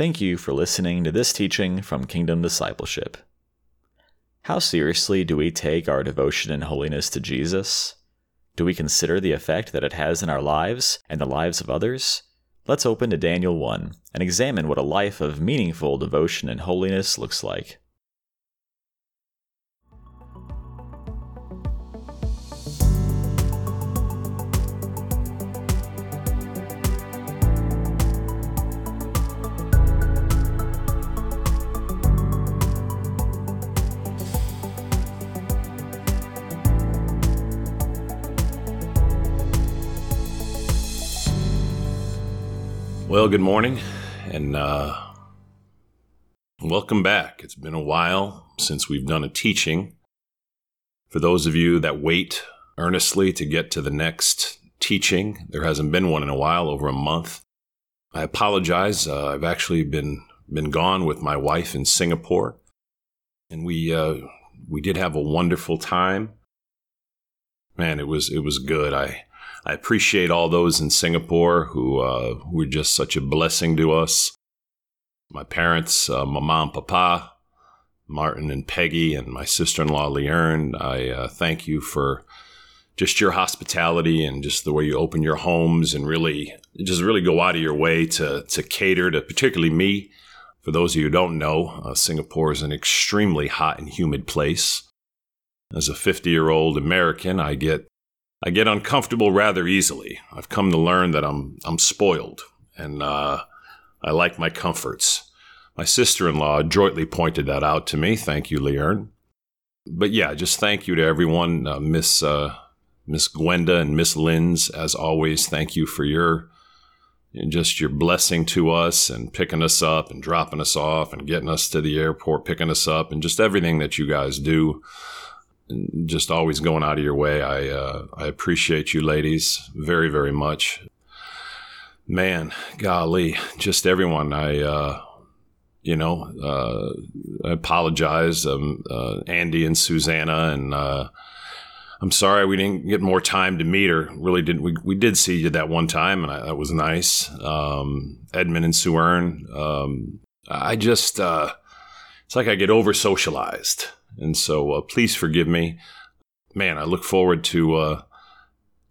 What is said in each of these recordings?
Thank you for listening to this teaching from Kingdom Discipleship. How seriously do we take our devotion and holiness to Jesus? Do we consider the effect that it has in our lives and the lives of others? Let's open to Daniel 1 and examine what a life of meaningful devotion and holiness looks like. Well, good morning and uh, welcome back. It's been a while since we've done a teaching. For those of you that wait earnestly to get to the next teaching, there hasn't been one in a while, over a month. I apologize. Uh, I've actually been been gone with my wife in Singapore, and we uh, we did have a wonderful time. Man, it was it was good. I I appreciate all those in Singapore who uh, were just such a blessing to us. My parents, uh, my mom, papa, Martin and Peggy, and my sister-in-law Leanne. I uh, thank you for just your hospitality and just the way you open your homes and really just really go out of your way to to cater to particularly me. For those of you who don't know, uh, Singapore is an extremely hot and humid place. As a 50 year old American, I get I get uncomfortable rather easily. I've come to learn that I'm I'm spoiled and uh, I like my comforts. My sister-in-law adroitly pointed that out to me. Thank you, Leanne. But yeah, just thank you to everyone, uh, Miss uh, Miss Gwenda and Miss Linz. As always, thank you for your just your blessing to us and picking us up and dropping us off and getting us to the airport, picking us up, and just everything that you guys do just always going out of your way. I uh, I appreciate you ladies very very much. Man, golly, just everyone. I uh, you know uh, I apologize, um, uh, Andy and Susanna, and uh, I'm sorry we didn't get more time to meet her. Really didn't. We, we did see you that one time, and I, that was nice. Um, Edmund and Sue Um, I just uh, it's like I get over socialized and so uh, please forgive me. Man, I look forward to uh,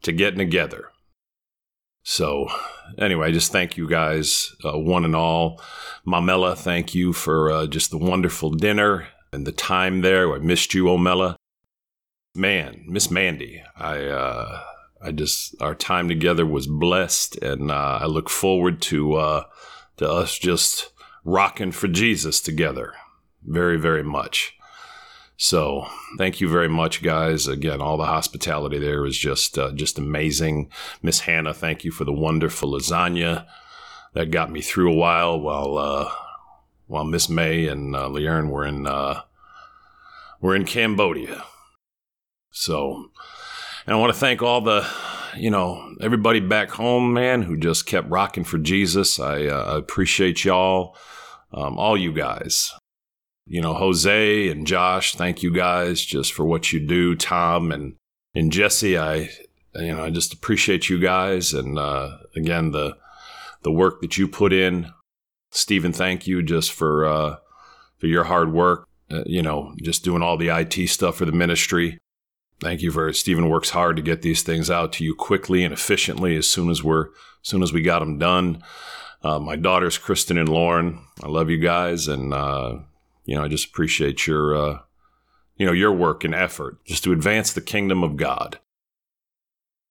to getting together. So anyway, just thank you guys, uh, one and all. Mamela, thank you for uh, just the wonderful dinner and the time there. I missed you, Omela. Man, Miss Mandy, I uh, I just our time together was blessed, and uh, I look forward to to us just rocking for Jesus together, very very much. So thank you very much, guys. Again, all the hospitality there was just uh, just amazing. Miss Hannah, thank you for the wonderful lasagna that got me through a while while uh, while Miss May and uh, Leanne were in uh, were in Cambodia. So, and I want to thank all the you know everybody back home, man, who just kept rocking for Jesus. I, uh, appreciate y'all, um, all you guys you know, Jose and Josh, thank you guys just for what you do. Tom and and Jesse, I you know, I just appreciate you guys and uh, again the the work that you put in. Stephen, thank you just for uh, for your hard work. Uh, you know, just doing all the IT stuff for the ministry. Thank you for Stephen works hard to get these things out to you quickly and efficiently as soon as we're as soon as we got them done. Uh, my daughters, Kristen and Lauren, I love you guys, and uh, you know, I just appreciate your, uh, you know, your work and effort just to advance the kingdom of God.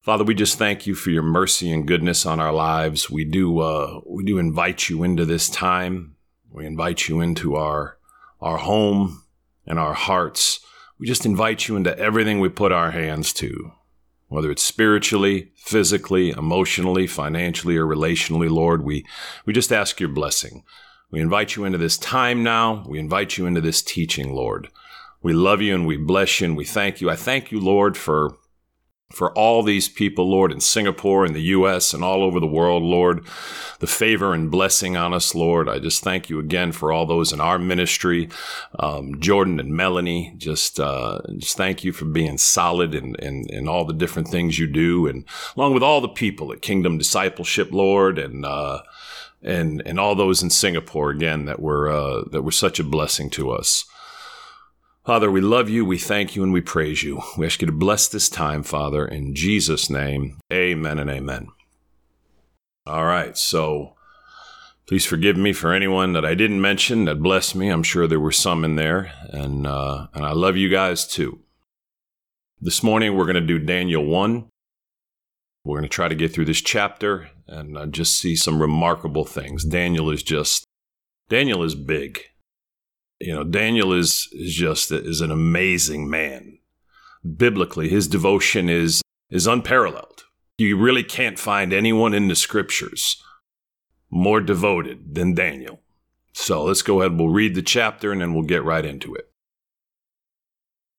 Father, we just thank you for your mercy and goodness on our lives. We do, uh, we do invite you into this time. We invite you into our, our home and our hearts. We just invite you into everything we put our hands to, whether it's spiritually, physically, emotionally, financially, or relationally, Lord. We, we just ask your blessing. We invite you into this time now. We invite you into this teaching, Lord. We love you and we bless you and we thank you. I thank you, Lord, for for all these people, Lord, in Singapore, in the U.S., and all over the world, Lord, the favor and blessing on us, Lord. I just thank you again for all those in our ministry, um, Jordan and Melanie. Just, uh, just thank you for being solid in, in, in, all the different things you do, and along with all the people at Kingdom Discipleship, Lord, and uh, and and all those in Singapore again that were uh, that were such a blessing to us. Father, we love you, we thank you, and we praise you. We ask you to bless this time, Father, in Jesus' name. Amen and amen. All right, so please forgive me for anyone that I didn't mention that blessed me. I'm sure there were some in there, and uh, and I love you guys too. This morning we're going to do Daniel one. We're going to try to get through this chapter and uh, just see some remarkable things. Daniel is just Daniel is big. You know, Daniel is is just is an amazing man. Biblically, his devotion is is unparalleled. You really can't find anyone in the scriptures more devoted than Daniel. So let's go ahead. We'll read the chapter and then we'll get right into it.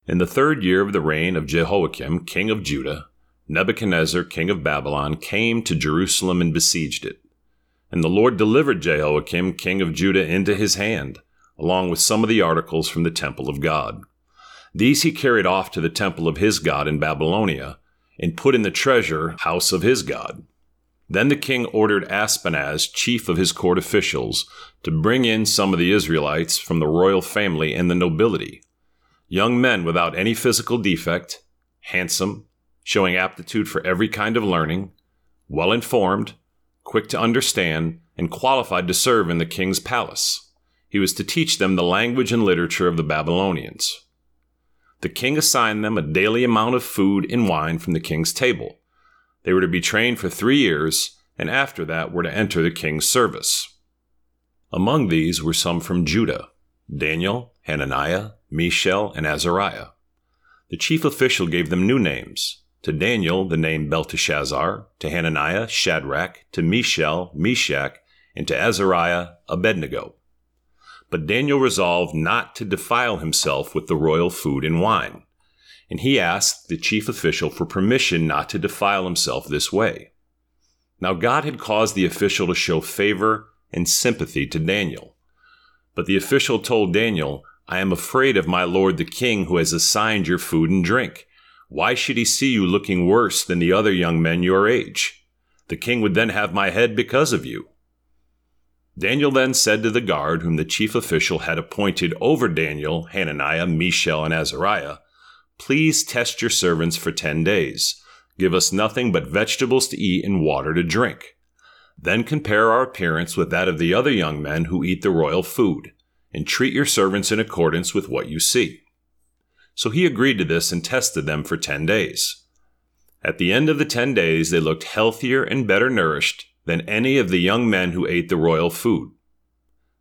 In the third year of the reign of Jehoiakim, king of Judah, Nebuchadnezzar, king of Babylon, came to Jerusalem and besieged it. And the Lord delivered Jehoiakim, king of Judah, into his hand, along with some of the articles from the temple of God. These he carried off to the temple of his God in Babylonia, and put in the treasure house of his God. Then the king ordered Ashpenaz, chief of his court officials, to bring in some of the Israelites from the royal family and the nobility, young men without any physical defect, handsome, showing aptitude for every kind of learning, well informed, quick to understand, and qualified to serve in the king's palace. He was to teach them the language and literature of the Babylonians. The king assigned them a daily amount of food and wine from the king's table. They were to be trained for three years, and after that were to enter the king's service. Among these were some from Judah Daniel, Hananiah, Mishael, and Azariah. The chief official gave them new names to Daniel, the name Belteshazzar, to Hananiah, Shadrach, to Mishael, Meshach, and to Azariah, Abednego. But Daniel resolved not to defile himself with the royal food and wine, and he asked the chief official for permission not to defile himself this way. Now God had caused the official to show favor and sympathy to Daniel. But the official told Daniel, I am afraid of my lord the king who has assigned your food and drink why should he see you looking worse than the other young men your age? The king would then have my head because of you. Daniel then said to the guard, whom the chief official had appointed over Daniel, Hananiah, Mishael, and Azariah, Please test your servants for ten days. Give us nothing but vegetables to eat and water to drink. Then compare our appearance with that of the other young men who eat the royal food, and treat your servants in accordance with what you see. So he agreed to this and tested them for 10 days. At the end of the 10 days, they looked healthier and better nourished than any of the young men who ate the royal food.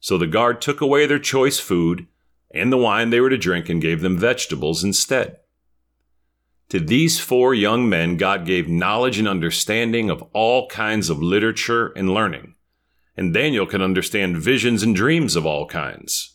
So the guard took away their choice food and the wine they were to drink and gave them vegetables instead. To these four young men, God gave knowledge and understanding of all kinds of literature and learning, and Daniel could understand visions and dreams of all kinds.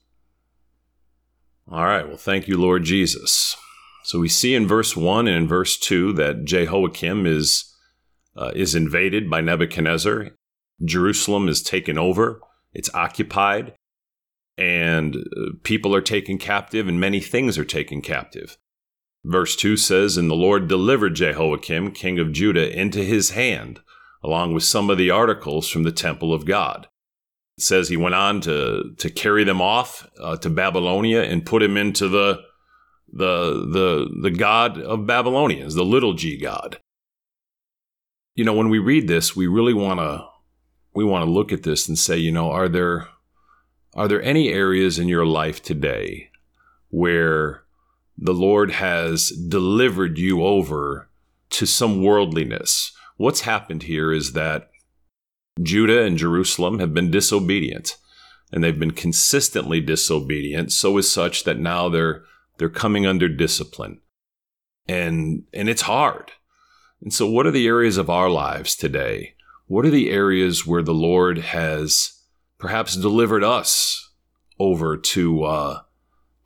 All right. Well, thank you, Lord Jesus. So we see in verse 1 and in verse 2 that Jehoiakim is, uh, is invaded by Nebuchadnezzar. Jerusalem is taken over, it's occupied, and uh, people are taken captive, and many things are taken captive. Verse 2 says, And the Lord delivered Jehoiakim, king of Judah, into his hand, along with some of the articles from the temple of God. Says he went on to to carry them off uh, to Babylonia and put him into the the the the god of Babylonians, the little g god. You know, when we read this, we really want to we want to look at this and say, you know, are there are there any areas in your life today where the Lord has delivered you over to some worldliness? What's happened here is that Judah and Jerusalem have been disobedient, and they've been consistently disobedient, so is such that now they're they're coming under discipline. And and it's hard. And so what are the areas of our lives today What are the areas where the Lord has perhaps delivered us over to uh,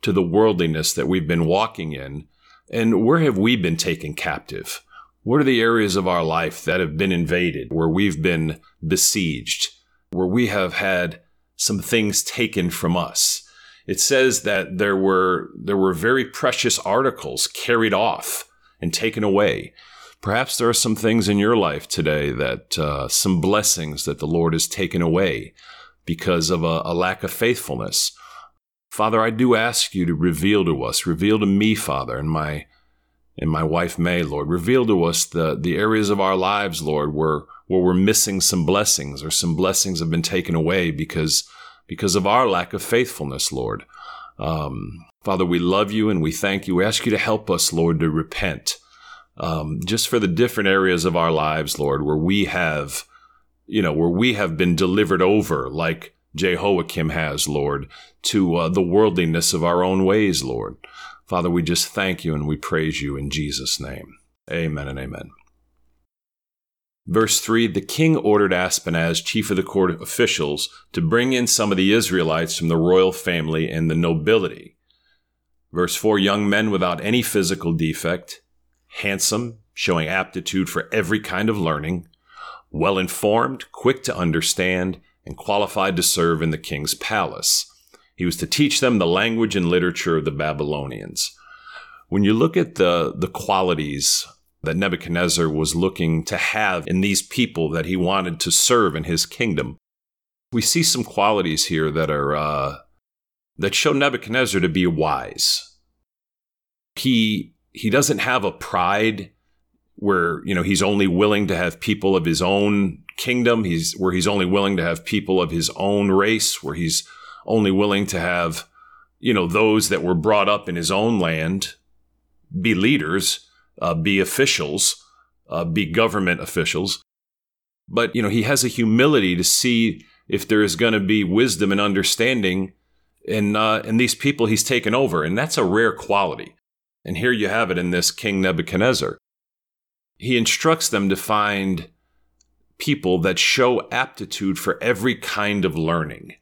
to the worldliness that we've been walking in, and where have we been taken captive? What are the areas of our life that have been invaded, where we've been besieged, where we have had some things taken from us? It says that there were there were very precious articles carried off and taken away. Perhaps there are some things in your life today that uh, some blessings that the Lord has taken away because of a, a lack of faithfulness. Father, I do ask you to reveal to us, reveal to me, Father, and my and my wife May, Lord, reveal to us the, the areas of our lives, Lord, where where we're missing some blessings or some blessings have been taken away because because of our lack of faithfulness, Lord. Um, Father, we love you and we thank you. We ask you to help us, Lord, to repent um, just for the different areas of our lives, Lord, where we have, you know, where we have been delivered over, like Jehoiakim has, Lord, to uh, the worldliness of our own ways, Lord. Father, we just thank you and we praise you in Jesus' name. Amen and amen. Verse 3 The king ordered Ashpenaz, chief of the court officials, to bring in some of the Israelites from the royal family and the nobility. Verse 4 Young men without any physical defect, handsome, showing aptitude for every kind of learning, well informed, quick to understand, and qualified to serve in the king's palace. He was to teach them the language and literature of the Babylonians. When you look at the, the qualities that Nebuchadnezzar was looking to have in these people that he wanted to serve in his kingdom, we see some qualities here that are uh, that show Nebuchadnezzar to be wise. He he doesn't have a pride where you know he's only willing to have people of his own kingdom he's where he's only willing to have people of his own race where he's only willing to have you know those that were brought up in his own land be leaders uh, be officials uh, be government officials but you know he has a humility to see if there is going to be wisdom and understanding in uh, in these people he's taken over and that's a rare quality and here you have it in this King Nebuchadnezzar. He instructs them to find people that show aptitude for every kind of learning.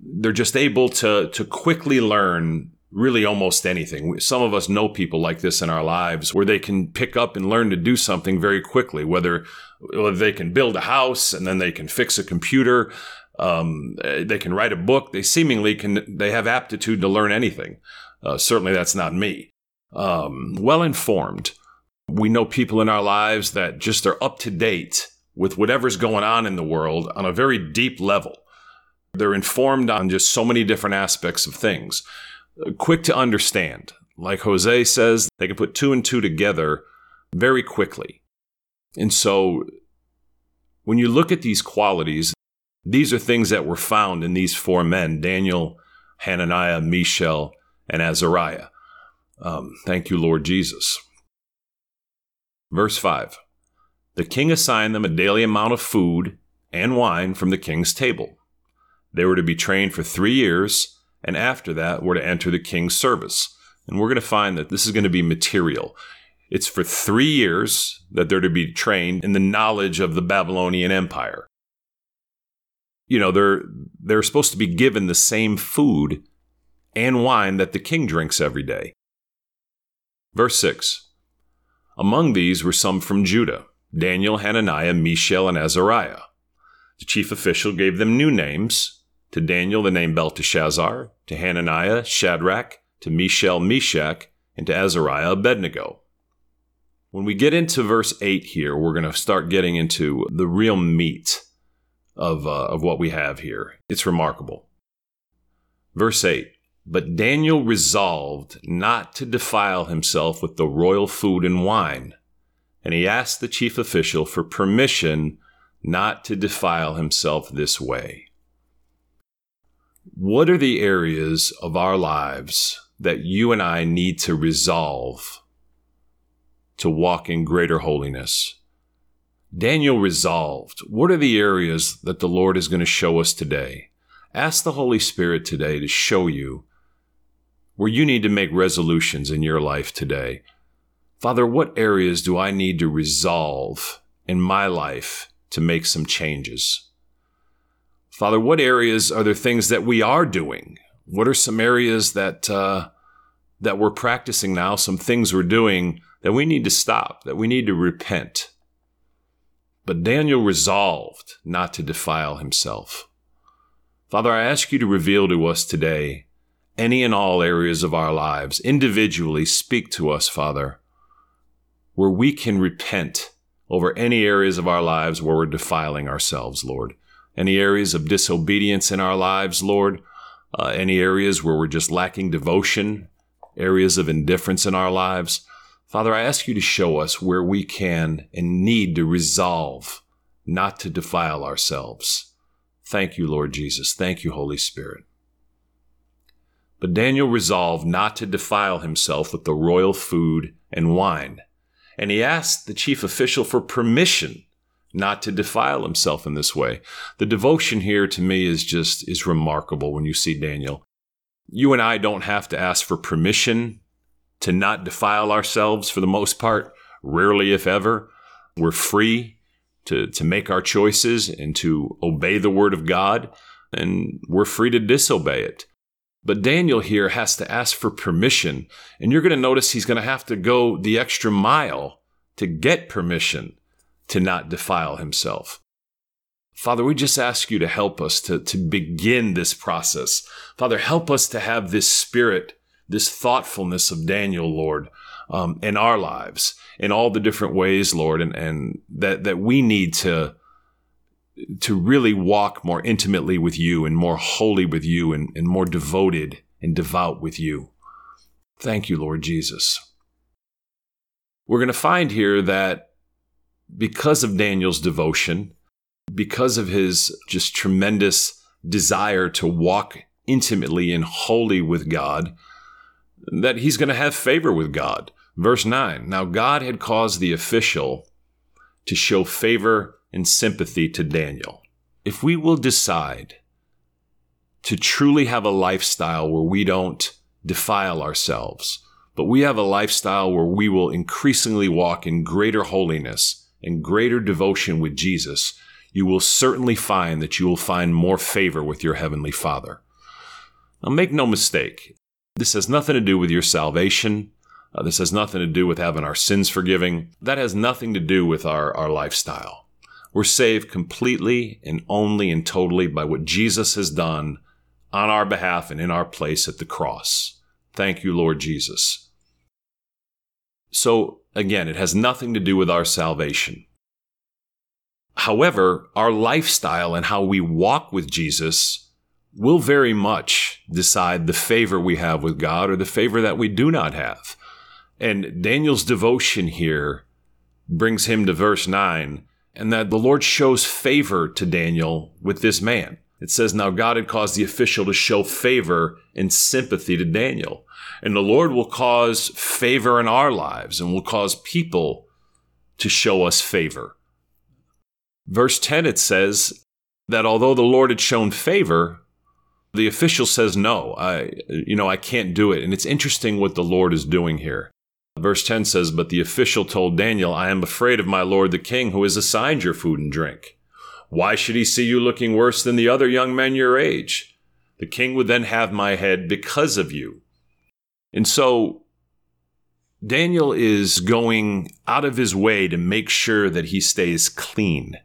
They're just able to, to quickly learn really almost anything. Some of us know people like this in our lives where they can pick up and learn to do something very quickly, whether, they can build a house and then they can fix a computer. Um, they can write a book. They seemingly can, they have aptitude to learn anything. Uh, certainly that's not me um, well informed. We know people in our lives that just are up to date with whatever's going on in the world on a very deep level. They're informed on just so many different aspects of things. Quick to understand. Like Jose says, they can put two and two together very quickly. And so when you look at these qualities, these are things that were found in these four men Daniel, Hananiah, Mishael, and Azariah. Um, thank you, Lord Jesus. Verse 5 The king assigned them a daily amount of food and wine from the king's table. They were to be trained for three years, and after that were to enter the king's service. And we're going to find that this is going to be material. It's for three years that they're to be trained in the knowledge of the Babylonian Empire. You know, they're, they're supposed to be given the same food and wine that the king drinks every day. Verse 6 Among these were some from Judah Daniel, Hananiah, Mishael, and Azariah. The chief official gave them new names to Daniel, the name Belteshazzar, to Hananiah, Shadrach, to Mishael, Meshach, and to Azariah, Abednego. When we get into verse 8 here, we're going to start getting into the real meat of, uh, of what we have here. It's remarkable. Verse 8 but Daniel resolved not to defile himself with the royal food and wine, and he asked the chief official for permission not to defile himself this way. What are the areas of our lives that you and I need to resolve to walk in greater holiness? Daniel resolved. What are the areas that the Lord is going to show us today? Ask the Holy Spirit today to show you where you need to make resolutions in your life today. Father, what areas do I need to resolve in my life to make some changes. Father, what areas are there things that we are doing? What are some areas that uh, that we're practicing now? Some things we're doing that we need to stop, that we need to repent. But Daniel resolved not to defile himself. Father, I ask you to reveal to us today any and all areas of our lives. Individually, speak to us, Father, where we can repent over any areas of our lives where we're defiling ourselves, Lord. Any areas of disobedience in our lives, Lord. Uh, any areas where we're just lacking devotion, areas of indifference in our lives. Father, I ask you to show us where we can and need to resolve not to defile ourselves. Thank you, Lord Jesus. Thank you, Holy Spirit. But Daniel resolved not to defile himself with the royal food and wine and he asked the chief official for permission not to defile himself in this way. The devotion here to me is just is remarkable when you see Daniel. You and I don't have to ask for permission to not defile ourselves for the most part, rarely if ever. We're free to, to make our choices and to obey the word of God, and we're free to disobey it. But Daniel here has to ask for permission. And you're going to notice he's going to have to go the extra mile to get permission to not defile himself. Father, we just ask you to help us to, to begin this process. Father, help us to have this spirit, this thoughtfulness of Daniel, Lord, um, in our lives, in all the different ways, Lord, and, and that, that we need to, to really walk more intimately with you and more holy with you and, and more devoted and devout with you. Thank you, Lord Jesus. We're going to find here that because of Daniel's devotion, because of his just tremendous desire to walk intimately and wholly with God, that he's going to have favor with God. Verse 9 Now God had caused the official to show favor and sympathy to Daniel. If we will decide to truly have a lifestyle where we don't defile ourselves, but we have a lifestyle where we will increasingly walk in greater holiness and greater devotion with Jesus, you will certainly find that you will find more favor with your Heavenly Father. Now, make no mistake, this has nothing to do with your salvation. Uh, this has nothing to do with having our sins forgiving. That has nothing to do with our, our lifestyle. We're saved completely and only and totally by what Jesus has done on our behalf and in our place at the cross. Thank you, Lord Jesus. So, again, it has nothing to do with our salvation. However, our lifestyle and how we walk with Jesus will very much decide the favor we have with God or the favor that we do not have. And Daniel's devotion here brings him to verse 9 and that the Lord shows favor to Daniel with this man. It says, Now God had caused the official to show favor and sympathy to Daniel. And the Lord will cause favor in our lives and will cause people to show us favor. Verse 10, it says that although the Lord had shown favor, the official says, No, I, you know, I can't do it. And it's interesting what the Lord is doing here. Verse 10 says, But the official told Daniel, I am afraid of my lord the king, who has assigned your food and drink. Why should he see you looking worse than the other young men your age? The king would then have my head because of you. And so Daniel is going out of his way to make sure that he stays clean,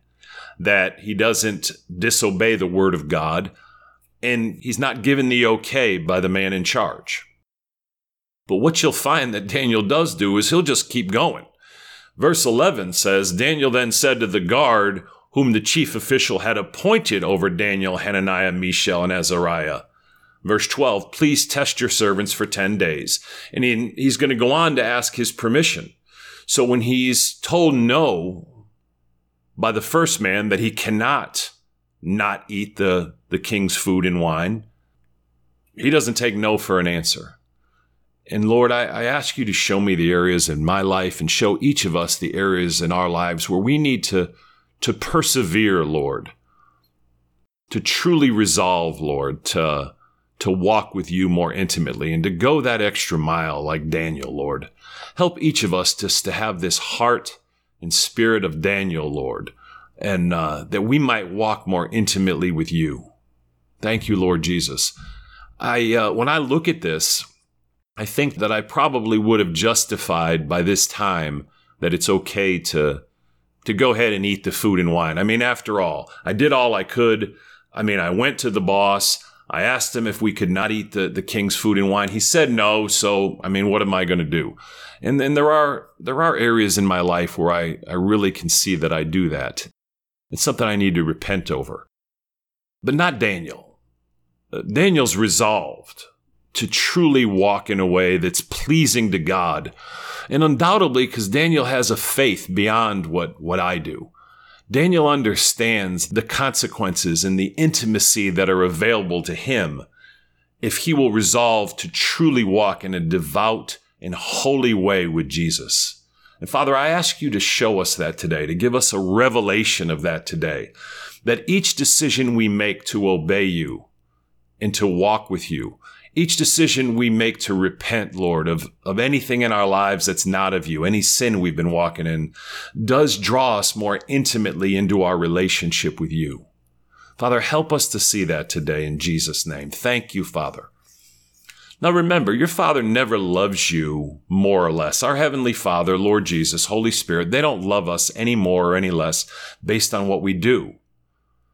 that he doesn't disobey the word of God, and he's not given the okay by the man in charge. But what you'll find that Daniel does do is he'll just keep going. Verse 11 says Daniel then said to the guard, whom the chief official had appointed over Daniel, Hananiah, Mishael, and Azariah. Verse 12, please test your servants for 10 days. And he, he's going to go on to ask his permission. So when he's told no by the first man that he cannot not eat the, the king's food and wine, he doesn't take no for an answer. And Lord, I, I, ask you to show me the areas in my life and show each of us the areas in our lives where we need to, to persevere, Lord, to truly resolve, Lord, to, to walk with you more intimately and to go that extra mile like Daniel, Lord. Help each of us just to have this heart and spirit of Daniel, Lord, and uh, that we might walk more intimately with you. Thank you, Lord Jesus. I uh, when I look at this, I think that I probably would have justified by this time that it's okay to to go ahead and eat the food and wine. I mean, after all, I did all I could. I mean, I went to the boss. I asked him if we could not eat the, the king's food and wine. He said no. So, I mean, what am I going to do? And then there are, there are areas in my life where I, I really can see that I do that. It's something I need to repent over. But not Daniel. Uh, Daniel's resolved to truly walk in a way that's pleasing to God. And undoubtedly, because Daniel has a faith beyond what, what I do. Daniel understands the consequences and the intimacy that are available to him if he will resolve to truly walk in a devout and holy way with Jesus. And Father, I ask you to show us that today, to give us a revelation of that today, that each decision we make to obey you and to walk with you each decision we make to repent, Lord, of, of anything in our lives that's not of you, any sin we've been walking in, does draw us more intimately into our relationship with you. Father, help us to see that today in Jesus' name. Thank you, Father. Now remember, your Father never loves you more or less. Our Heavenly Father, Lord Jesus, Holy Spirit, they don't love us any more or any less based on what we do.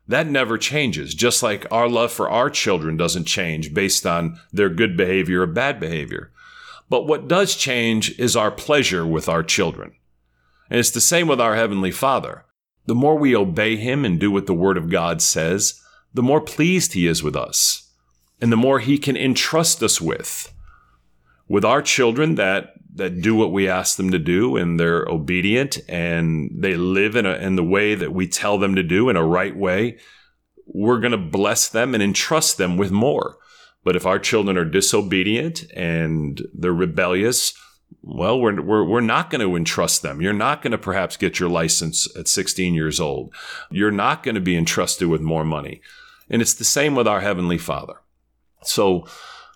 That never changes, just like our love for our children doesn't change based on their good behavior or bad behavior. But what does change is our pleasure with our children. And it's the same with our Heavenly Father. The more we obey Him and do what the Word of God says, the more pleased He is with us, and the more He can entrust us with. With our children that that do what we ask them to do and they're obedient and they live in, a, in the way that we tell them to do in a right way, we're going to bless them and entrust them with more. But if our children are disobedient and they're rebellious, well, we're, we're, we're not going to entrust them. You're not going to perhaps get your license at 16 years old. You're not going to be entrusted with more money. And it's the same with our Heavenly Father. So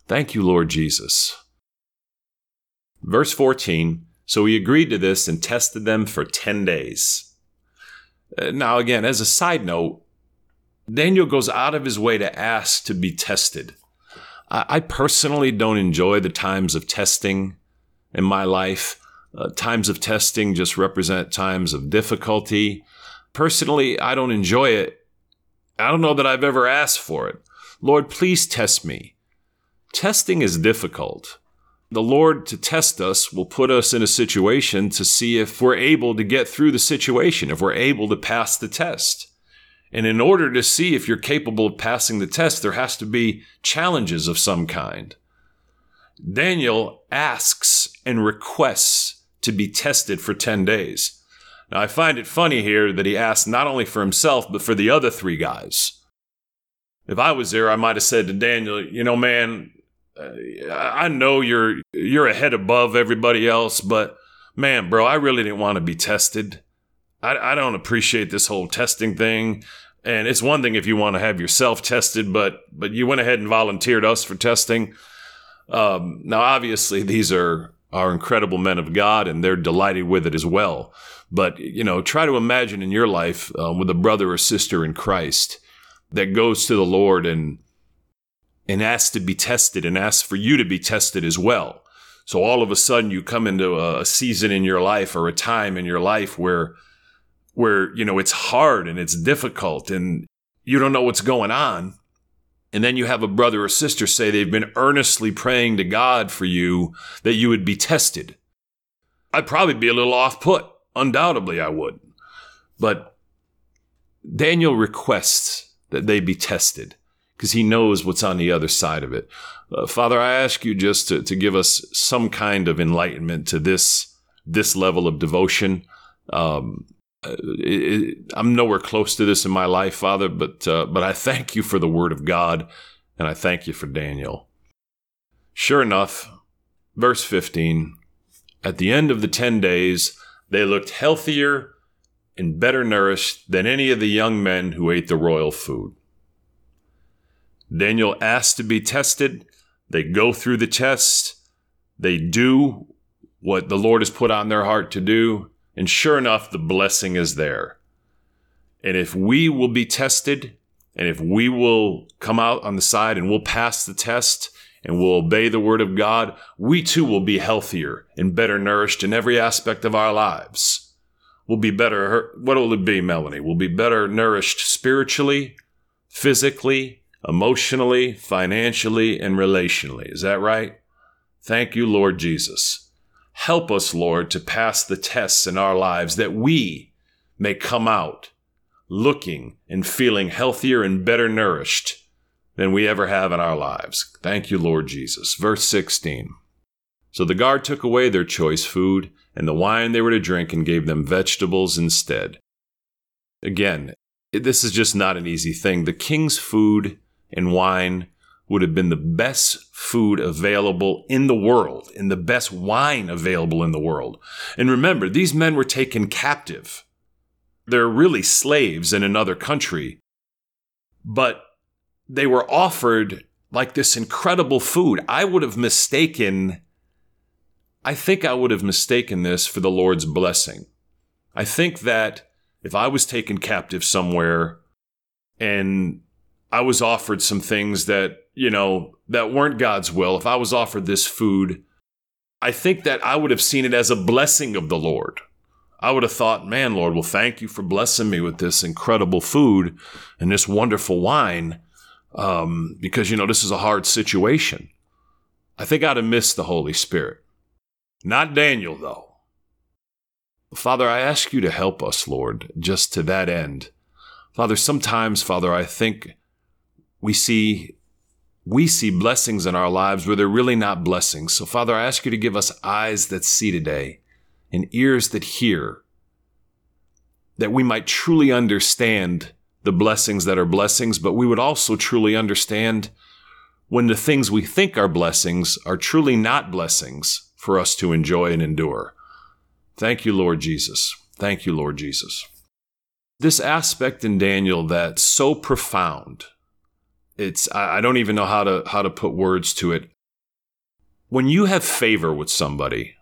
thank you, Lord Jesus Verse 14 So he agreed to this and tested them for 10 days. Uh, now, again, as a side note, Daniel goes out of his way to ask to be tested. I, personally don't enjoy the times of testing in my life. Uh, times of testing just represent times of difficulty. Personally, I don't enjoy it. I don't know that I've ever asked for it. Lord, please test me. Testing is difficult the Lord to test us will put us in a situation to see if we're able to get through the situation, if we're able to pass the test. And in order to see if you're capable of passing the test, there has to be challenges of some kind. Daniel asks and requests to be tested for 10 days. Now, I find it funny here that he asks not only for himself, but for the other three guys. If I was there, I might have said to Daniel, you know, man, I know you're you're ahead above everybody else, but man, bro, I really didn't want to be tested. I, I don't appreciate this whole testing thing. And it's one thing if you want to have yourself tested, but but you went ahead and volunteered us for testing. Um, now, obviously, these are are incredible men of God, and they're delighted with it as well. But you know, try to imagine in your life uh, with a brother or sister in Christ that goes to the Lord and and asks to be tested and asks for you to be tested as well. So all of a sudden you come into a season in your life or a time in your life where where you know it's hard and it's difficult and you don't know what's going on. And then you have a brother or sister say they've been earnestly praying to God for you that you would be tested. I'd probably be a little off put. Undoubtedly, I would. But Daniel requests that they be tested because he knows what's on the other side of it. Uh, Father, I ask you just to, to give us some kind of enlightenment to this, this level of devotion. Um, uh, it, it, I'm nowhere close to this in my life, Father, but, uh, but I thank you for the word of God and I thank you for Daniel. Sure enough, verse 15, at the end of the 10 days, they looked healthier and better nourished than any of the young men who ate the royal food. Daniel asks to be tested. They go through the test. They do what the Lord has put on their heart to do. And sure enough, the blessing is there. And if we will be tested, and if we will come out on the side and we'll pass the test and we'll obey the word of God, we too will be healthier and better nourished in every aspect of our lives. We'll be better. What will it be, Melanie? We'll be better nourished spiritually, physically, emotionally, financially, and relationally. Is that right? Thank you, Lord Jesus. Help us, Lord, to pass the tests in our lives that we may come out looking and feeling healthier and better nourished than we ever have in our lives. Thank you, Lord Jesus. Verse 16. So the guard took away their choice food and the wine they were to drink and gave them vegetables instead. Again, this is just not an easy thing. The king's food and wine would have been the best food available in the world and the best wine available in the world. And remember, these men were taken captive. They're really slaves in another country, but they were offered like this incredible food. I would have mistaken, I think I would have mistaken this for the Lord's blessing. I think that if I was taken captive somewhere and I was offered some things that, you know, that weren't God's will, if I was offered this food, I think that I would have seen it as a blessing of the Lord. I would have thought, man, Lord, well, thank you for blessing me with this incredible food and this wonderful wine um, because, you know, this is a hard situation. I think I'd have missed the Holy Spirit. Not Daniel, though. Father, I ask you to help us, Lord, just to that end. Father, sometimes, Father, I think we see we see blessings in our lives where they're really not blessings. So, Father, I ask you to give us eyes that see today and ears that hear, that we might truly understand the blessings that are blessings, but we would also truly understand when the things we think are blessings are truly not blessings for us to enjoy and endure. Thank you, Lord Jesus. Thank you, Lord Jesus. This aspect in Daniel that's so profound, it's I don't even know how to how to put words to it. When you have favor with somebody,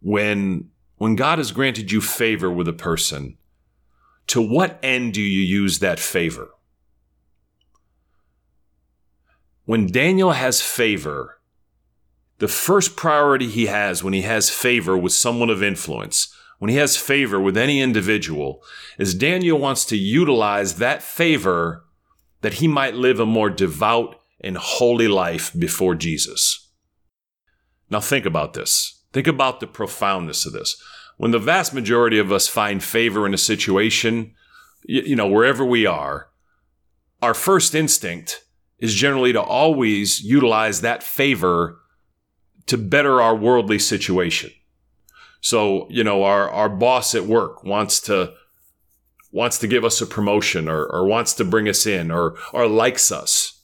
when when God has granted you favor with a person, to what end do you use that favor? When Daniel has favor, the first priority he has when he has favor with someone of influence, when he has favor with any individual, is Daniel wants to utilize that favor that he might live a more devout and holy life before Jesus. Now think about this. Think about the profoundness of this when the vast majority of us find favor in a situation, you, know, wherever we are, our first instinct is generally to always utilize that favor to better our worldly situation. So, you know, our, our boss at work wants to wants to give us a promotion or, or wants to bring us in or or likes us.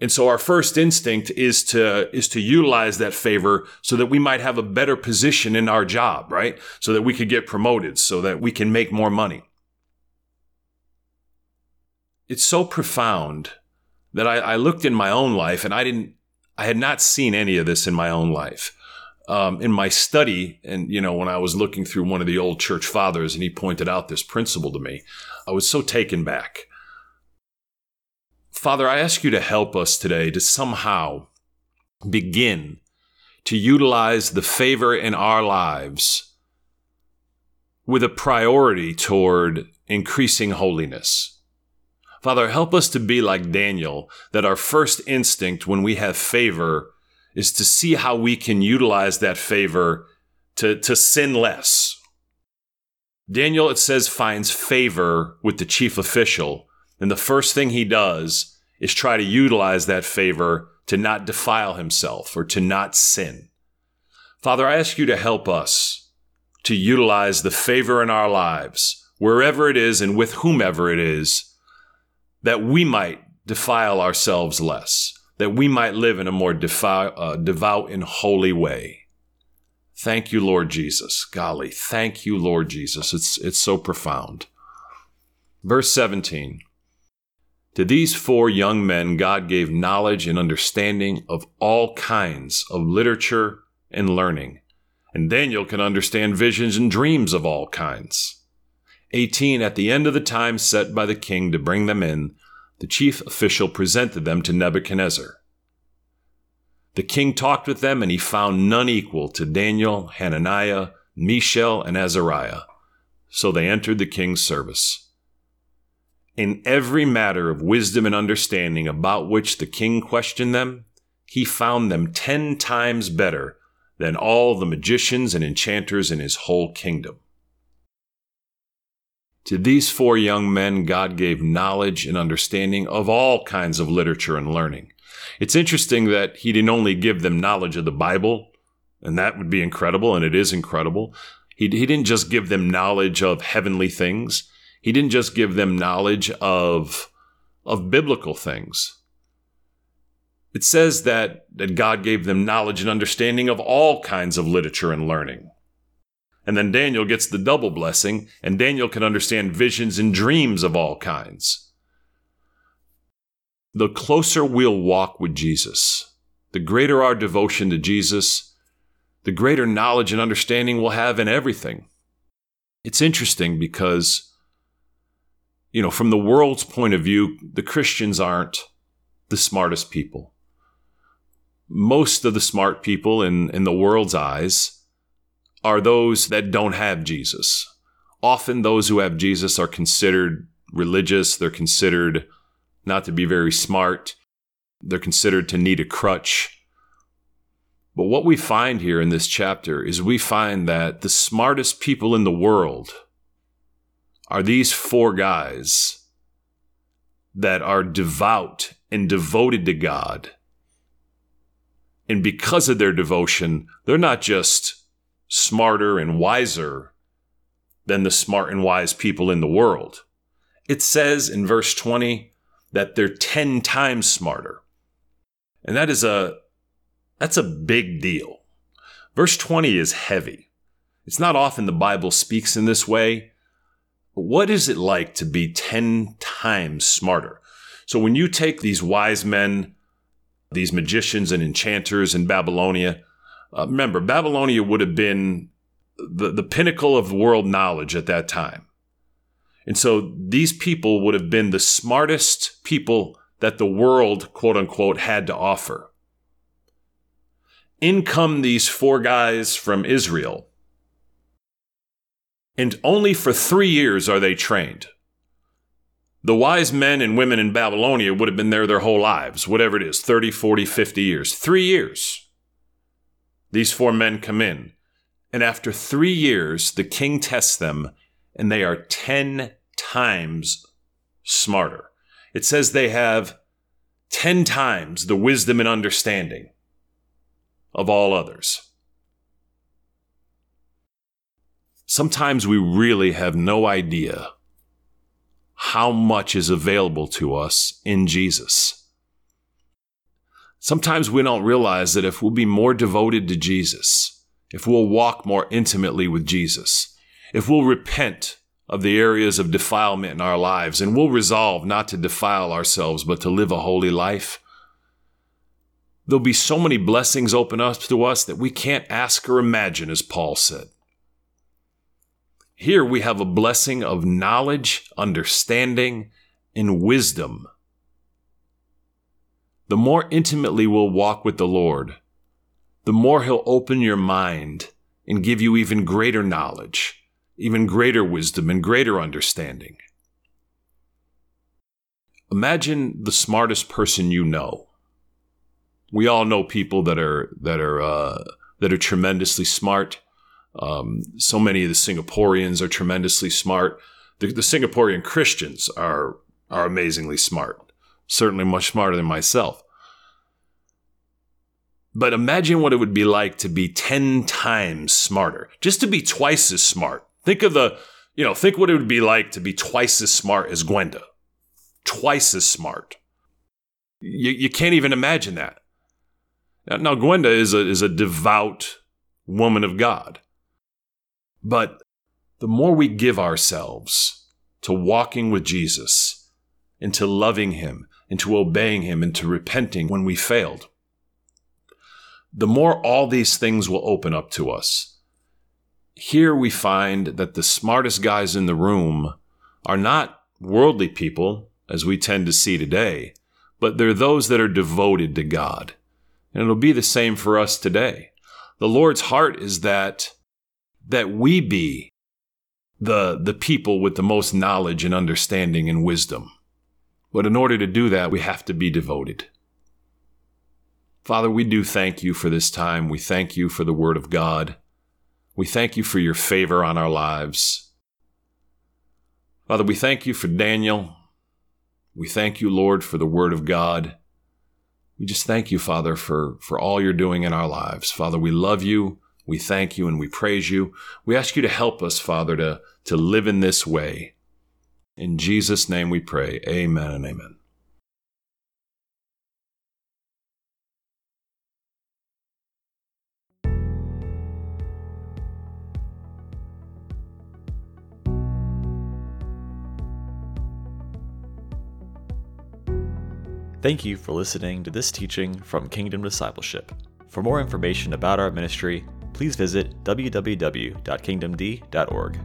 And so our first instinct is to, is to utilize that favor so that we might have a better position in our job, right? So that we could get promoted, so that we can make more money. It's so profound that I, I looked in my own life and I didn't, I had not seen any of this in my own life. Um, in my study, and you know, when I was looking through one of the old church fathers and he pointed out this principle to me, I was so taken back Father, I ask you to help us today to somehow begin to utilize the favor in our lives with a priority toward increasing holiness. Father, help us to be like Daniel, that our first instinct when we have favor is to see how we can utilize that favor to, to sin less. Daniel, it says, finds favor with the chief official. And the first thing he does is try to utilize that favor to not defile himself or to not sin. Father, I ask you to help us to utilize the favor in our lives, wherever it is and with whomever it is, that we might defile ourselves less, that we might live in a more defi- uh, devout and holy way. Thank you, Lord Jesus. Golly, thank you, Lord Jesus. It's, it's so profound. Verse 17. To these four young men, God gave knowledge and understanding of all kinds of literature and learning. And Daniel can understand visions and dreams of all kinds. 18 At the end of the time set by the king to bring them in, the chief official presented them to Nebuchadnezzar. The king talked with them, and he found none equal to Daniel, Hananiah, Mishael, and Azariah. So they entered the king's service. In every matter of wisdom and understanding about which the king questioned them, he found them ten times better than all the magicians and enchanters in his whole kingdom. To these four young men, God gave knowledge and understanding of all kinds of literature and learning. It's interesting that He didn't only give them knowledge of the Bible, and that would be incredible, and it is incredible. He, he didn't just give them knowledge of heavenly things, He didn't just give them knowledge of, of biblical things. It says that, that God gave them knowledge and understanding of all kinds of literature and learning. And then Daniel gets the double blessing, and Daniel can understand visions and dreams of all kinds. The closer we'll walk with Jesus, the greater our devotion to Jesus, the greater knowledge and understanding we'll have in everything. It's interesting because, you know, from the world's point of view, the Christians aren't the smartest people. Most of the smart people in, in the world's eyes are those that don't have Jesus. Often those who have Jesus are considered religious, they're considered not to be very smart, they're considered to need a crutch. But what we find here in this chapter is we find that the smartest people in the world are these four guys that are devout and devoted to God. And because of their devotion, they're not just smarter and wiser than the smart and wise people in the world. It says in verse 20 that they're 10 times smarter. And that is a that's a big deal. Verse 20 is heavy. It's not often the Bible speaks in this way. But what is it like to be 10 times smarter? So when you take these wise men, these magicians and enchanters in Babylonia, uh, remember, Babylonia would have been the, the pinnacle of world knowledge at that time. And so these people would have been the smartest people that the world, quote unquote, had to offer. In come these four guys from Israel. And only for three years are they trained. The wise men and women in Babylonia would have been there their whole lives, whatever it is 30, 40, 50 years. Three years. These four men come in, and after three years, the king tests them, and they are 10 times smarter. It says they have 10 times the wisdom and understanding of all others. Sometimes we really have no idea how much is available to us in Jesus. Sometimes we don't realize that if we'll be more devoted to Jesus, if we'll walk more intimately with Jesus, if we'll repent of the areas of defilement in our lives and we'll resolve not to defile ourselves but to live a holy life, there'll be so many blessings open up to us that we can't ask or imagine, as Paul said. Here we have a blessing of knowledge, understanding, and wisdom the more intimately we'll walk with the Lord, the more He'll open your mind and give you even greater knowledge, even greater wisdom, and greater understanding. Imagine the smartest person you know. We all know people that are that are uh, that are tremendously smart. Um, so many of the Singaporeans are tremendously smart. The, the Singaporean Christians are are amazingly smart certainly much smarter than myself. But imagine what it would be like to be 10 times smarter, just to be twice as smart. Think of the, you know, think what it would be like to be twice as smart as Gwenda. Twice as smart. You, you can't even imagine that. Now, Gwenda is a, is a devout woman of God. But the more we give ourselves to walking with Jesus and to loving Him into obeying Him, into repenting when we failed, the more all these things will open up to us. here we find that the smartest guys in the room are not worldly people, as we tend to see today, but they're those that are devoted to God. And it'll be the same for us today. The Lord's heart is that that we be the the people with the most knowledge and understanding and wisdom. But in order to do that, we have to be devoted. Father, we do thank you for this time. We thank you for the word of God. We thank you for your favor on our lives. Father, we thank you for Daniel. We thank you, Lord, for the word of God. We just thank you, Father, for, for all you're doing in our lives. Father, we love you. We thank you and we praise you. We ask you to help us, Father, to, to live in this way. In Jesus' name we pray. Amen and amen. Thank you for listening to this teaching from Kingdom Discipleship. For more information about our ministry, please visit www.kingdomd.org.